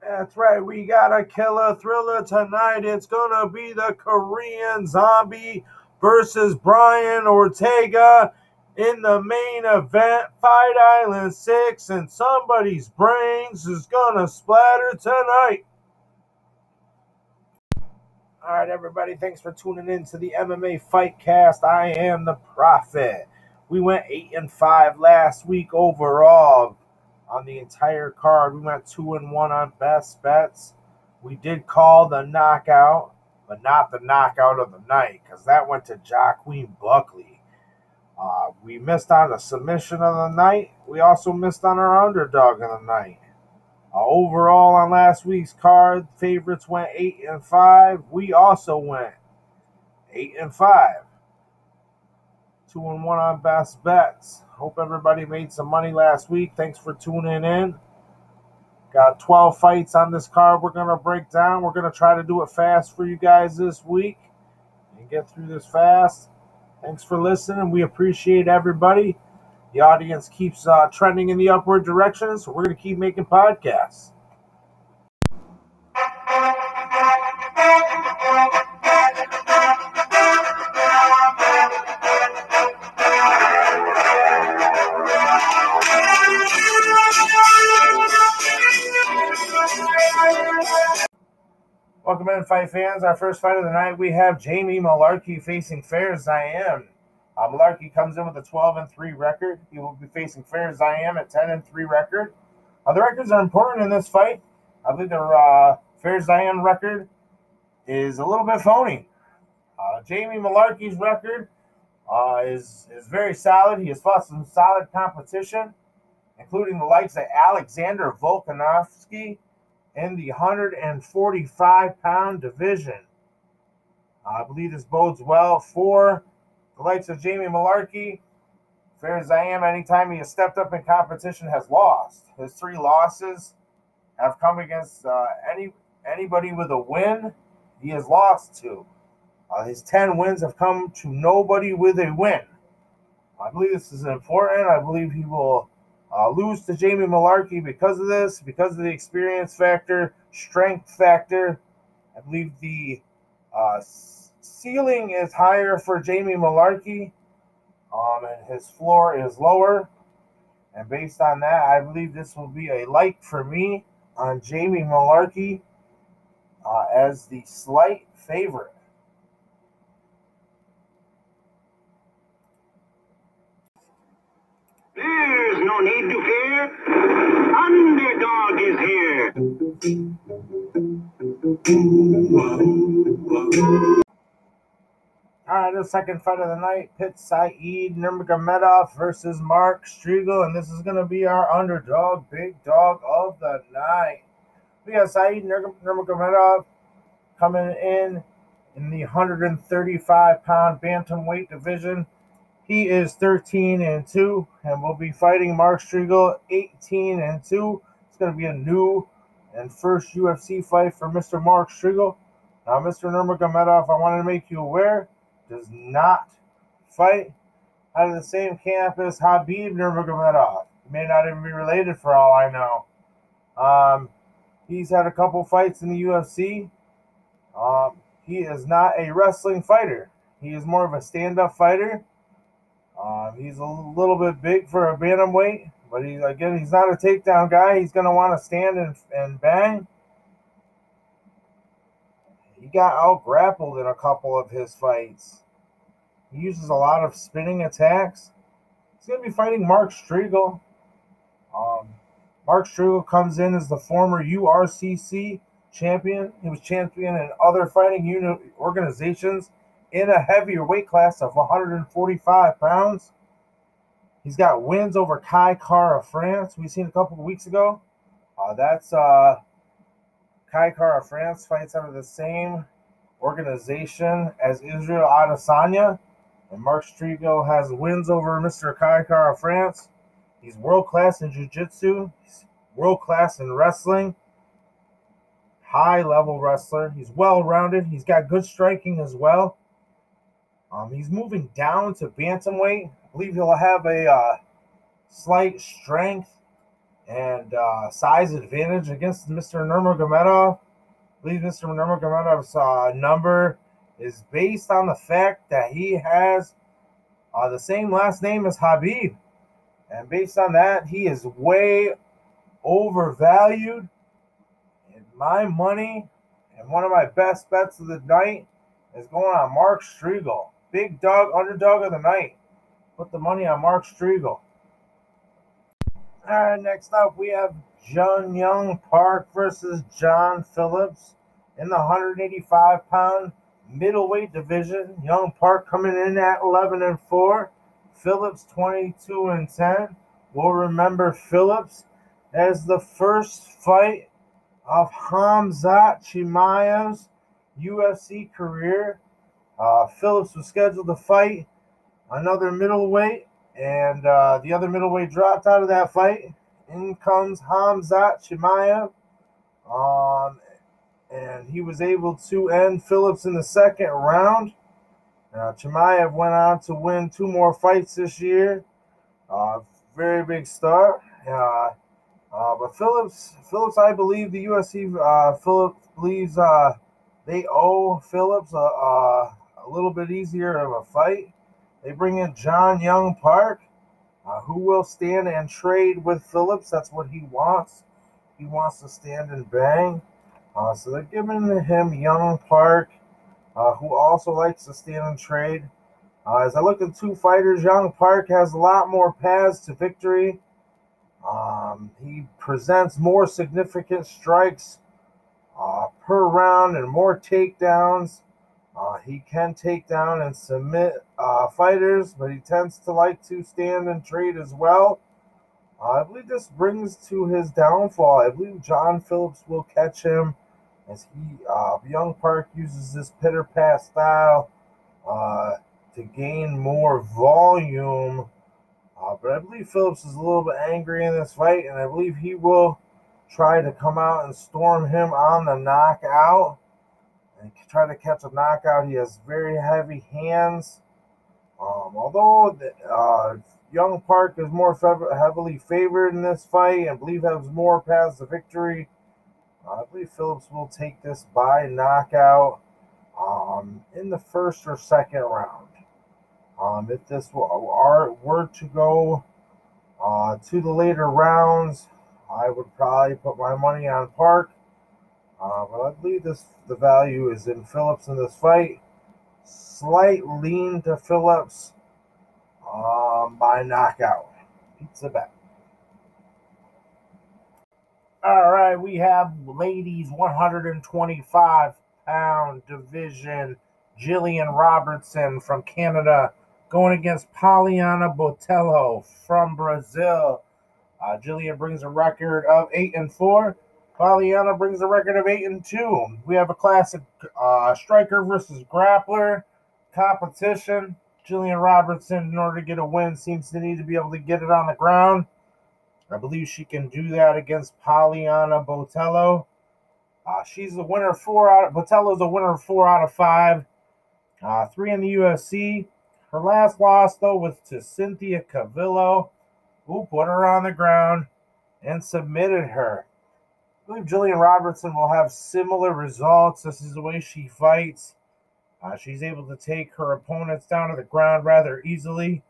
That's right, we got a killer thriller tonight. It's gonna be the Korean Zombie versus Brian Ortega in the main event, Fight Island 6, and somebody's brains is gonna splatter tonight. All right, everybody, thanks for tuning in to the MMA Fight Cast. I am the Prophet. We went 8 and 5 last week overall on the entire card. We went 2 and 1 on best bets. We did call the knockout, but not the knockout of the night because that went to Joaquin Buckley. Uh, we missed on the submission of the night. We also missed on our underdog of the night. Uh, overall, on last week's card, favorites went eight and five. We also went eight and five. Two and one on best bets. Hope everybody made some money last week. Thanks for tuning in. Got 12 fights on this card we're going to break down. We're going to try to do it fast for you guys this week and get through this fast. Thanks for listening. We appreciate everybody. The audience keeps uh, trending in the upward direction, so we're going to keep making podcasts. Fight fans. Our first fight of the night, we have Jamie Mullarkey facing Fares Ziam. Uh, Mullarkey comes in with a 12 and 3 record. He will be facing Fares Ziam at 10 and 3 record. Uh, the records are important in this fight. I believe the uh, Fares Ziam record is a little bit phony. Uh, Jamie Mullarkey's record uh, is is very solid. He has fought some solid competition, including the likes of Alexander Volkanovski in the 145 pound division. I believe this bodes well for the likes of Jamie Mullarkey. Fair as I am, anytime he has stepped up in competition, has lost. His three losses have come against uh, any anybody with a win. He has lost to. Uh, his 10 wins have come to nobody with a win. I believe this is important. I believe he will uh, lose to Jamie Mullarkey because of this, because of the experience factor, strength factor. I believe the uh, ceiling is higher for Jamie Mullarkey, um, and his floor is lower. And based on that, I believe this will be a like for me on Jamie Mullarkey uh, as the slight favorite. There's no need to fear. Underdog is here. All right, the second fight of the night, Pit Saeed Nurmagomedov versus Mark Striegl, and this is going to be our underdog, big dog of the night. We got Saeed Nurmagomedov coming in in the 135 pound bantamweight division. He is 13 and 2, and will be fighting Mark Striegl 18 and 2. It's going to be a new and first UFC fight for Mr. Mark Striegl. Now, Mr. Nurmagomedov, I want to make you aware, does not fight out of the same camp as Khabib Nurmagomedov. He may not even be related for all I know. Um, he's had a couple fights in the UFC. Um, he is not a wrestling fighter. He is more of a stand-up fighter. Um, he's a little bit big for a bantamweight, but he again he's not a takedown guy. He's gonna want to stand and, and bang. He got out grappled in a couple of his fights. He uses a lot of spinning attacks. He's gonna be fighting Mark Striegl. Um, Mark Striegl comes in as the former URCC champion. He was champion in other fighting unit organizations in a heavier weight class of 145 pounds. He's got wins over Kai Kara France. We seen a couple of weeks ago. Uh, that's uh, Kai Kara France fights under the same organization as Israel Adesanya, And Mark Striegl has wins over Mr. Kai Kara France. He's world class in jiu jitsu, world class in wrestling, high level wrestler. He's well rounded. He's got good striking as well. Um, he's moving down to bantamweight. I believe he'll have a uh, slight strength and uh, size advantage against Mr. Nurmagomedov. I believe Mr. Nurmagomedov's uh, number is based on the fact that he has uh, the same last name as Khabib. And based on that, he is way overvalued. And my money and one of my best bets of the night is going on Mark Striegl. Big dog, underdog of the night. Put the money on Mark Striegl. All right, next up we have Jun Young Park versus John Phillips in the 185 pound middleweight division. Young Park coming in at 11 and 4. Phillips 22 and 10. We'll remember Phillips as the first fight of Khamzat Chimaev's UFC career. Uh, Phillips was scheduled to fight another middleweight and uh, the other middleweight dropped out of that fight. In comes Khamzat Chimaev. Um, and he was able to end Phillips in the second round. Uh, Chimaev went on to win two more fights this year. Uh, very big star. Uh, uh, but Phillips, Phillips, I believe the UFC uh, Phillips believes uh, they owe Phillips a, a, a little bit easier of a fight. They bring in Jun Young Park, uh, who will stand and trade with Phillips. That's what he wants. He wants to stand and bang. Uh, so they're giving him Young Park, uh, who also likes to stand and trade. Uh, as I look at two fighters, Young Park has a lot more paths to victory. Um, he presents more significant strikes uh, per round and more takedowns. Uh, he can take down and submit uh, fighters, but he tends to like to stand and trade as well. Uh, I believe this brings to his downfall. I believe John Phillips will catch him as he, uh, Young Park uses this pitter pat style uh, to gain more volume. Uh, but I believe Phillips is a little bit angry in this fight, and I believe he will try to come out and storm him on the knockout and try to catch a knockout. He has very heavy hands. Um, although uh, Young Park is more heavily favored in this fight and believe has more paths to victory, uh, I believe Phillips will take this by knockout um, in the first or second round. Um, if this were, were to go uh, to the later rounds, I would probably put my money on Park. Uh, I believe this the value is in Phillips in this fight. Slight lean to Phillips um, by knockout. Pizza bet. All right, we have ladies 125 pound division. Jillian Robertson from Canada going against Poliana Botelho from Brazil. Uh, Jillian brings a record of eight and four. Poliana brings a record of eight and two. We have a classic uh, striker versus grappler competition. Jillian Robertson, in order to get a win, seems to need to be able to get it on the ground. I believe she can do that against Poliana Botelho. Uh, she's the winner four out. Of, Botelho's a winner four out of five. Uh, three in the UFC. Her last loss though was to Cynthia Calvillo, who put her on the ground and submitted her. Believe Jillian Robertson will have similar results. This is the way she fights. Uh, she's able to take her opponents down to the ground rather easily.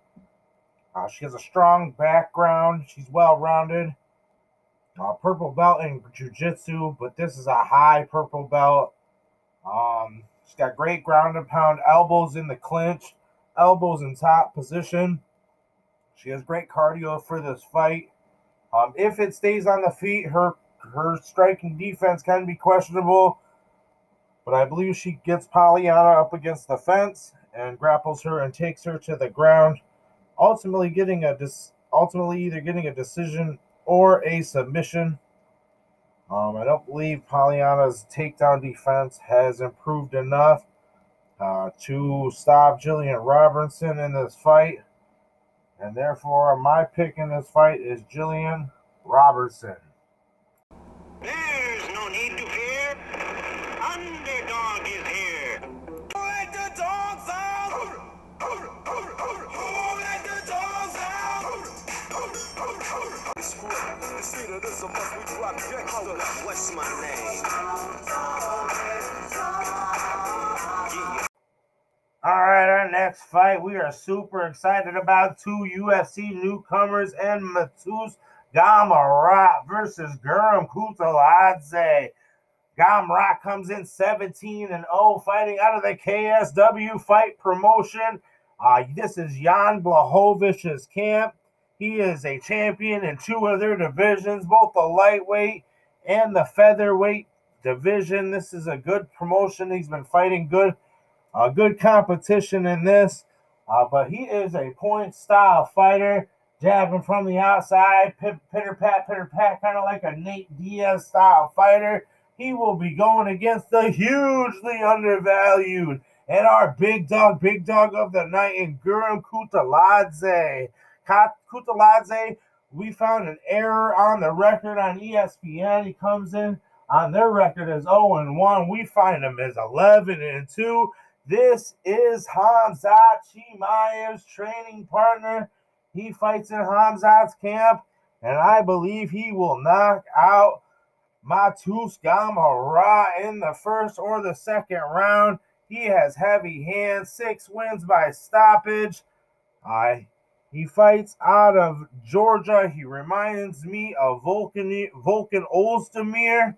Uh, she has a strong background. She's well rounded. Uh, purple belt in jiu-jitsu, but this is a high purple belt. Um, she's got great ground and pound elbows in the clinch, elbows in top position. She has great cardio for this fight. Um, if it stays on the feet, her her striking defense can be questionable, but I believe she gets Poliana up against the fence and grapples her and takes her to the ground, ultimately getting a dis- ultimately either getting a decision or a submission. Um, I don't believe Poliana's takedown defense has improved enough. uh, to stop Jillian Robertson in this fight. And therefore, my pick in this fight is Jillian Robertson. There's no need to fear. Underdog is here. Let the dogs out! Let the dogs out! What's my name? All right, our next fight, we are super excited about two UFC newcomers and Mateusz Gamrot versus Guram Kutateladze. Gamrot comes in 17 and 0, fighting out of the KSW Fight Promotion. Uh, this is Jan Blachowicz's camp. He is a champion in two of their divisions, both the lightweight and the featherweight division. This is a good promotion. He's been fighting good, uh, good competition in this. Uh, but he is a point style fighter, jabbing from the outside, pitter pat, pitter pat, kind of like a Nate Diaz style fighter. He will be going against the hugely undervalued and our big dog, big dog of the night in Guram Kutateladze. Kutateladze, we found an error on the record on ESPN. He comes in on their record as 0 and 1. We find him as 11 and 2. This is Khamzat Chimaev's training partner. He fights in Khamzat's camp, and I believe he will knock out Mateusz Gamrot in the first or the second round. He has heavy hands, six wins by stoppage. I he fights out of Georgia. He reminds me of Volkan Volkan Oezdemir.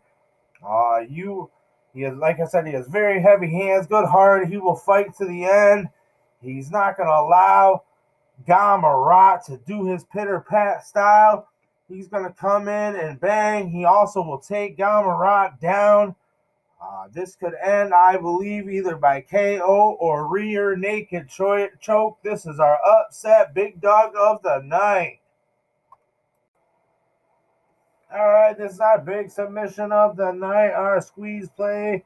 Uh, you he is like I said, he has very heavy hands, good heart. He will fight to the end. He's not gonna allow Gamrot to do his pitter pat style. He's gonna come in and bang. He also will take Gamrot down. Uh, this could end, I believe, either by KO or rear naked cho- choke. This is our upset big dog of the night. All right, this is our big submission of the night, our squeeze play.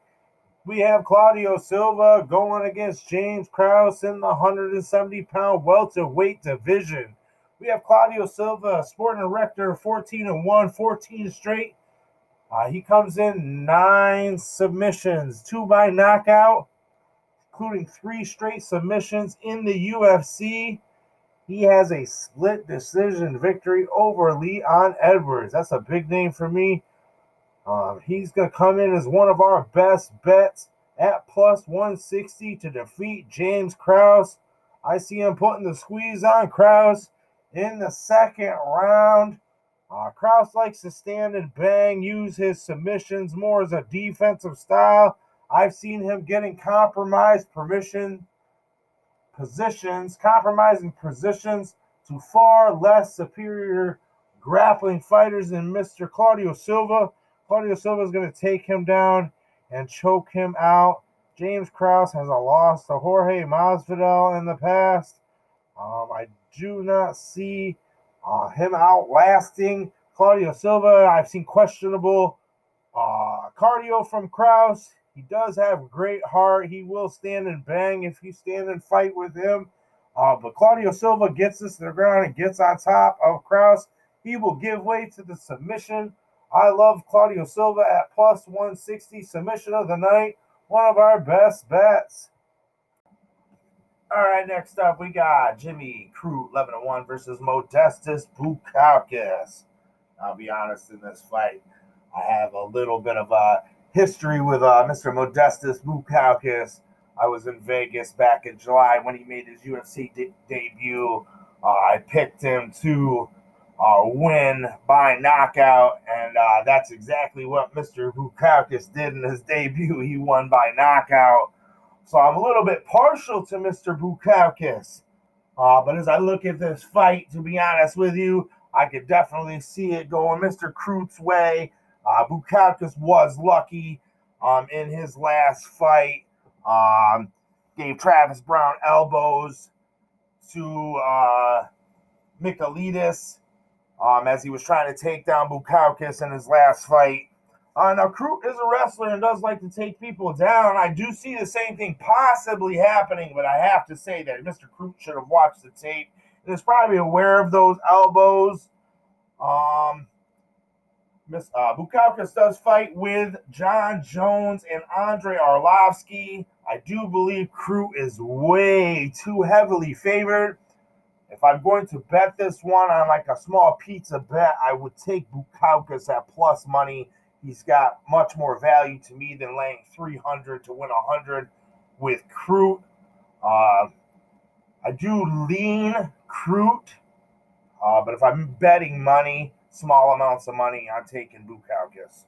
We have Claudio Silva going against James Krause in the 170 pound welterweight division. We have Claudio Silva, sporting of 14 and 1, 14 straight. Uh, he comes in nine submissions, two by knockout, including three straight submissions in the UFC. He has a split decision victory over Leon Edwards. That's a big name for me. Um, he's going to come in as one of our best bets at plus 160 to defeat James Krause. I see him putting the squeeze on Krause in the second round. Uh, Krause likes to stand and bang, use his submissions more as a defensive style. I've seen him getting compromised permission positions, compromising positions to far less superior grappling fighters than Mr. Claudio Silva. Claudio Silva is going to take him down and choke him out. James Krause has a loss to Jorge Masvidal in the past. Um, I do not see uh, him outlasting Claudio Silva. I've seen questionable uh, cardio from Krause. He does have great heart. He will stand and bang if you stand and fight with him. Uh, but Claudio Silva gets this to the ground and gets on top of Krause. He will give way to the submission. I love Claudio Silva at plus 160 submission of the night. One of our best bets. All right, next up we got Jimmy Crute 11 1 versus Modestas Bukauskas. I'll be honest in this fight, I have a little bit of a history with uh, Mr. Modestas Bukauskas. I was in Vegas back in July when he made his UFC de- debut. Uh, I picked him to uh, win by knockout, and uh, that's exactly what Mr. Bukauskas did in his debut. He won by knockout. So I'm a little bit partial to Mr. Bukauskas. Uh, but as I look at this fight, to be honest with you, I could definitely see it going Mr. Crute's way. Uh, Bukauskas was lucky um, in his last fight. Um, gave Travis Browne elbows to uh, Michailidis um, as he was trying to take down Bukauskas in his last fight. Uh, now, Crute is a wrestler and does like to take people down. I do see the same thing possibly happening, but I have to say that Mr. Crute should have watched the tape and is probably aware of those elbows. Um, Miss uh, does fight with Jon Jones and Andrei Arlovsky. I do believe Crute is way too heavily favored. If I'm going to bet this one on like a small pizza bet, I would take Bukauskas at plus money. He's got much more value to me than laying 300 to win 100 with Crute. Uh, I do lean Crute, uh, but if I'm betting money, small amounts of money, I'm taking Bukauskas.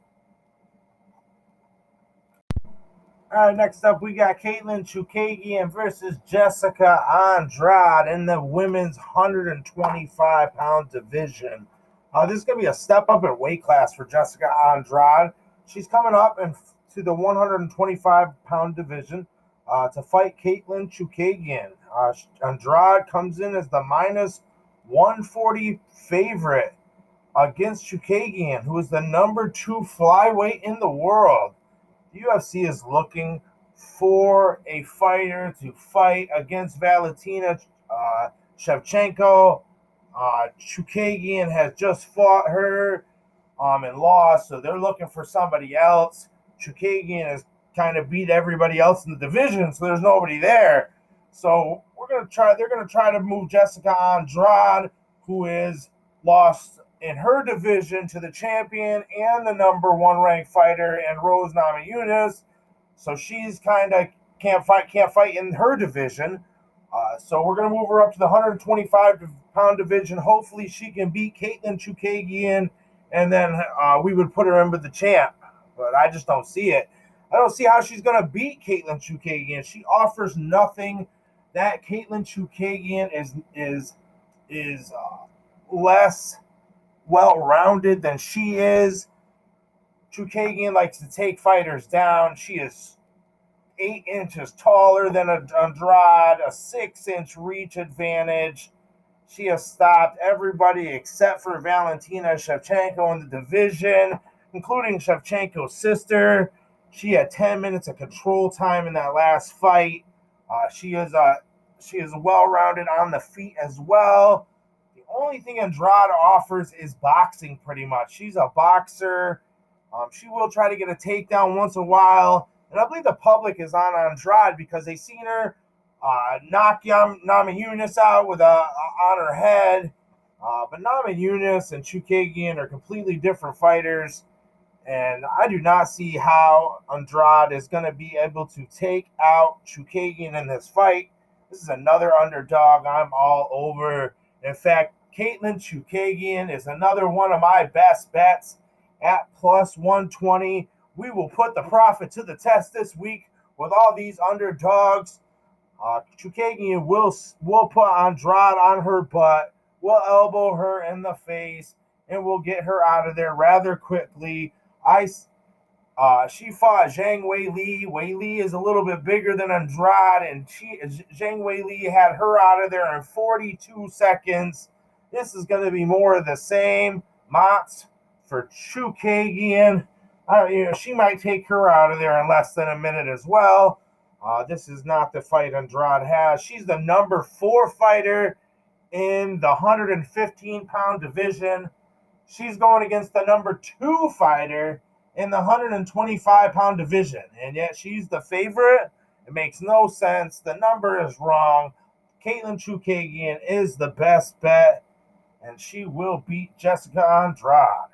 All right, next up, we got Katlyn Chookagian versus Jessica Andrade in the women's 125 pound division. Uh, this is going to be a step up in weight class for Jessica Andrade. She's coming up in, to the 125 pound division uh, to fight Katlyn Chookagian. Uh, Andrade comes in as the minus 140 favorite against Chookagian, who is the number two flyweight in the world. The UFC is looking for a fighter to fight against Valentina uh, Shevchenko. Uh, Chookagian has just fought her um, and lost, so they're looking for somebody else. Chookagian has kind of beat everybody else in the division, so there's nobody there. So we're gonna try. They're gonna try to move Jessica Andrade, who is lost in her division to the champion and the number one ranked fighter and Rose Namajunas. So she's kind of can't fight can't fight in her division. Uh, so we're gonna move her up to the 125 pound division. Hopefully she can beat Katlyn Chookagian, and then uh, we would put her in with the champ. But I just don't see it. I don't see how she's gonna beat Katlyn Chookagian. She offers nothing. That Katlyn Chookagian is is is uh, less well rounded than she is. Chookagian likes to take fighters down. She is eight inches taller than Andrade, a six inch reach advantage. She has stopped everybody except for Valentina Shevchenko in the division, including Shevchenko's sister. She had 10 minutes of control time in that last fight. Uh, she is a she is well rounded on the feet as well only thing Andrade offers is boxing, pretty much. She's a boxer. Um, she will try to get a takedown once in a while. And I believe the public is on Andrade because they've seen her uh, knock Yam- Namajunas out with a, a, on her head. Uh, but Namajunas and Chookagian are completely different fighters. And I do not see how Andrade is going to be able to take out Chookagian in this fight. This is another underdog I'm all over. In fact, Katlyn Chookagian is another one of my best bets at plus 120. We will put the Prophet to the test this week with all these underdogs. Uh, Chookagian will will put Andrade on her butt. We'll elbow her in the face, and we'll get her out of there rather quickly. I uh, she fought Zhang Weili. Wei Li is a little bit bigger than Andrade, and she Zhang Weili had her out of there in 42 seconds. This is going to be more of the same. Mott's for Chookagian. Uh, you know, she might take her out of there in less than a minute as well. Uh, this is not the fight Andrade has. She's the number four fighter in the 115 pound division. She's going against the number two fighter in the 125 pound division. And yet she's the favorite. It makes no sense. The number is wrong. Katlyn Chookagian is the best bet and she will beat Jessica Andrade.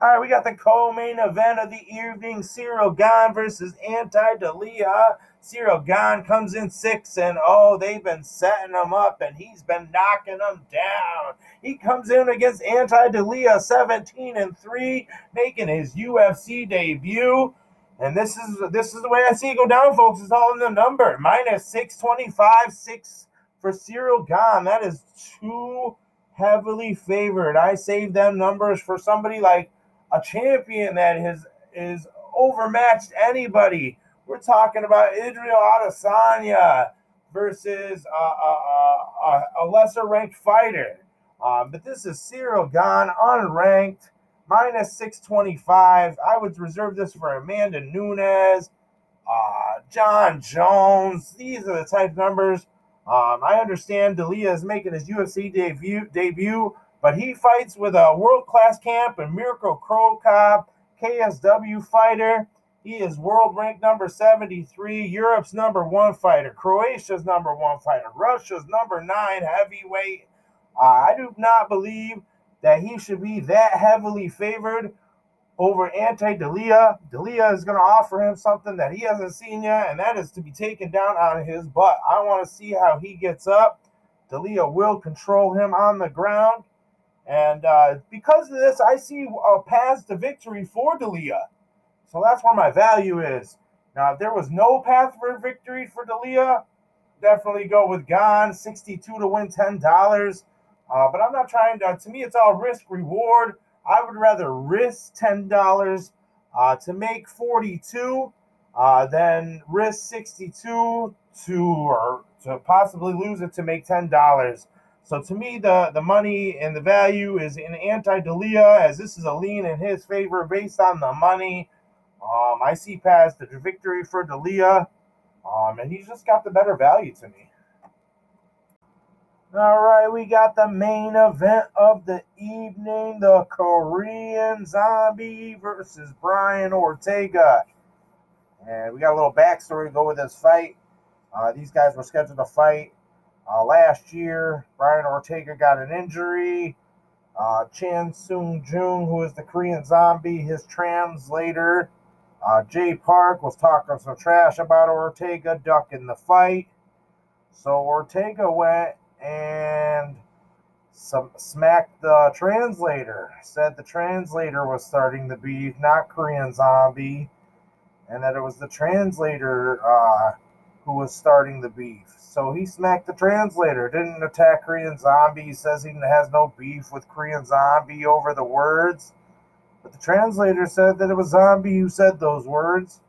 All right, we got the co-main event of the evening: Ciryl Gane versus Ante Delija. Ciryl Gane comes in six and oh, they've been setting him up, and he's been knocking them down. He comes in against Ante Delija, 17 and three, making his UFC debut. And this is this is the way I see it go down, folks. It's all in the number minus 625, six for Ciryl Gane. That is too heavily favored. I saved them numbers for somebody like a champion that is is overmatched anybody. We're talking about Israel Adesanya versus a a a lesser ranked fighter. Um, but this is Ciryl Gane, unranked, minus 625. I would reserve this for Amanda Nunes, uh, Jon Jones. These are the type numbers. Um, I understand Delija is making his UFC debut, debut, but he fights with a world class camp and Mirko Cro Cop, KSW fighter. He is world ranked number 73, Europe's number one fighter, Croatia's number one fighter, Russia's number nine heavyweight. Uh, I do not believe that he should be that heavily favored over Ante Delija. Delija is going to offer him something that he hasn't seen yet, and that is to be taken down on his butt. I want to see how he gets up. Delija will control him on the ground. And uh, because of this, I see a path to victory for Delija. So that's where my value is. Now, if there was no path for victory for Delija, definitely go with Gane, 62 to win $10. Uh, but I'm not trying to, to me, it's all risk reward. I would rather risk $10 uh, to make 42 uh, than risk 62 to, or to possibly lose it to make $10. So to me, the, the money and the value is in Ante Delija as this is a lean in his favor based on the money. Um, I see past the victory for Delija, um, and he's just got the better value to me. All right, we got the main event of the evening the Korean Zombie versus Brian Ortega. And we got a little backstory to go with this fight. Uh, these guys were scheduled to fight uh, last year. Brian Ortega got an injury. Uh, Chan Sung Jung, who is the Korean Zombie, his translator, uh, Jay Park was talking some trash about Ortega ducking the fight. So Ortega went and some smacked the translator. Said the translator was starting the beef, not Korean Zombie, and that it was the translator uh, who was starting the beef. So he smacked the translator. Didn't attack Korean Zombie. Says he has no beef with Korean Zombie over the words. But the translator said that it was Zombie who said those words.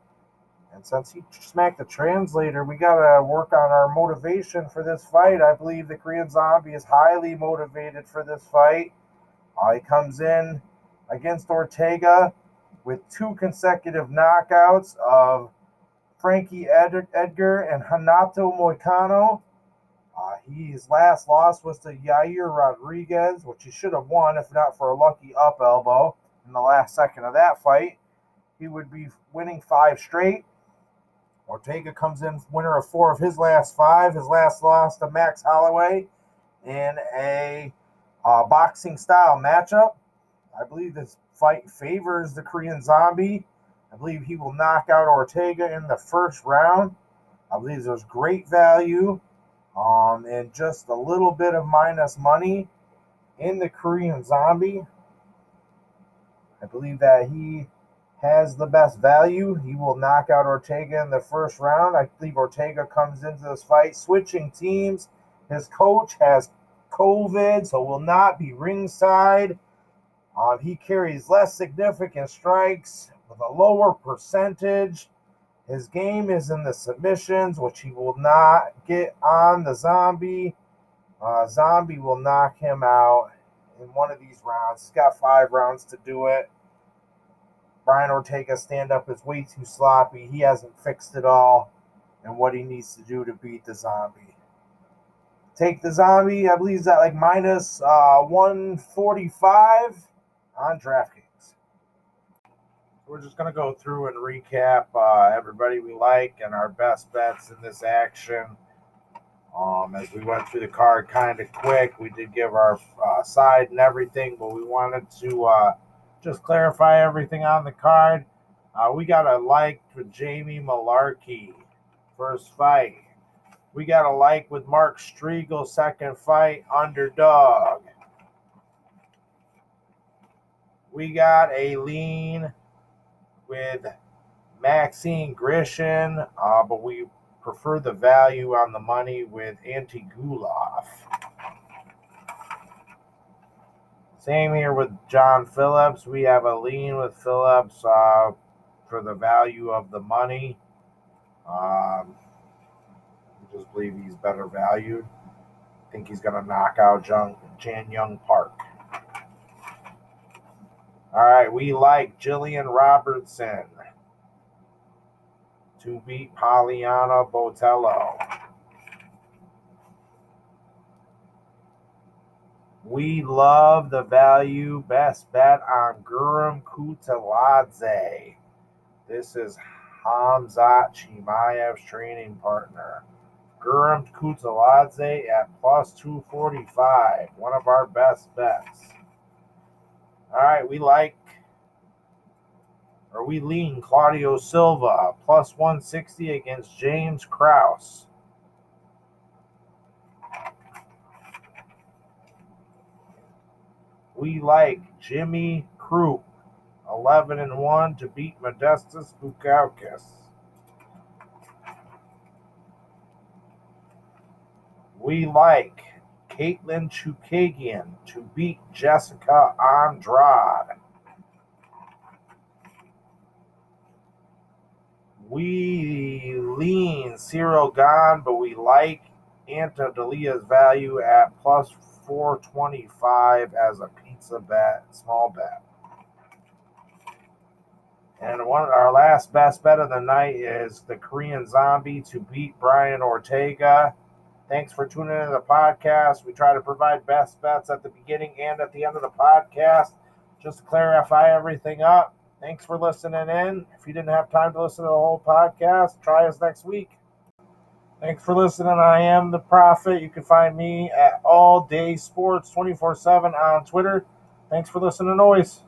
And since he smacked the translator, we got to work on our motivation for this fight. I believe the Korean Zombie is highly motivated for this fight. Uh, he comes in against Ortega with two consecutive knockouts of Frankie Ed- Edgar and Renato Moicano. Uh, his last loss was to Yair Rodriguez, which he should have won if not for a lucky up elbow in the last second of that fight. He would be winning five straight. Ortega comes in winner of four of his last five. His last loss to Max Holloway in a uh, boxing style matchup. I believe this fight favors the Korean Zombie. I believe he will knock out Ortega in the first round. I believe there's great value um, and just a little bit of minus money in the Korean Zombie. I believe that he has the best value. He will knock out Ortega in the first round. I believe Ortega comes into this fight switching teams. His coach has COVID, so will not be ringside. Um, he carries less significant strikes with a lower percentage. His game is in the submissions, which he will not get on the zombie. Uh, zombie will knock him out in one of these rounds. He's got five rounds to do it. Brian Ortega stand up is way too sloppy. He hasn't fixed it all and what he needs to do to beat the zombie. Take the zombie, I believe, is at like minus, uh, 145 on DraftKings. We're just going to go through and recap uh, everybody we like and our best bets in this action. Um, as we went through the card kind of quick, we did give our uh, side and everything, but we wanted to uh, just clarify everything on the card. Uh, we got a like for Jamie Mullarkey, first fight. We got a like with Mark Striegl, second fight, underdog. We got a lean with Maxim Grishin, uh, but we prefer the value on the money with Anti Gulov. Same here with John Phillips. We have a lean with Phillips uh, for the value of the money. Um, I just believe he's better valued. I think he's going to knock out Jung, Jun Young Park. All right, we like Jillian Robertson to beat Poliana Botelho. We love the value best bet on Guram Kutateladze. This is Khamzat Chimaev's training partner. Guram Kutateladze at plus 245. One of our best bets. All right, we like, or we lean Claudio Silva plus 160 against James Krause. We like Jimmy Crute 11 and 1 to beat Modestas Bukauskas. We like Katlyn Chookagian to beat Jessica Andrade. We lean Ciryl Gane, but we like Ante Delija's value at plus 425 as a pizza bet, small bet. And one our last best bet of the night is the Korean Zombie to beat Brian Ortega. Thanks for tuning into the podcast. We try to provide best bets at the beginning and at the end of the podcast, just to clarify everything up. Thanks for listening in. If you didn't have time to listen to the whole podcast, try us next week. Thanks for listening. I am the Prophet. You can find me at All Day Sports 24 7 on Twitter. Thanks for listening, always.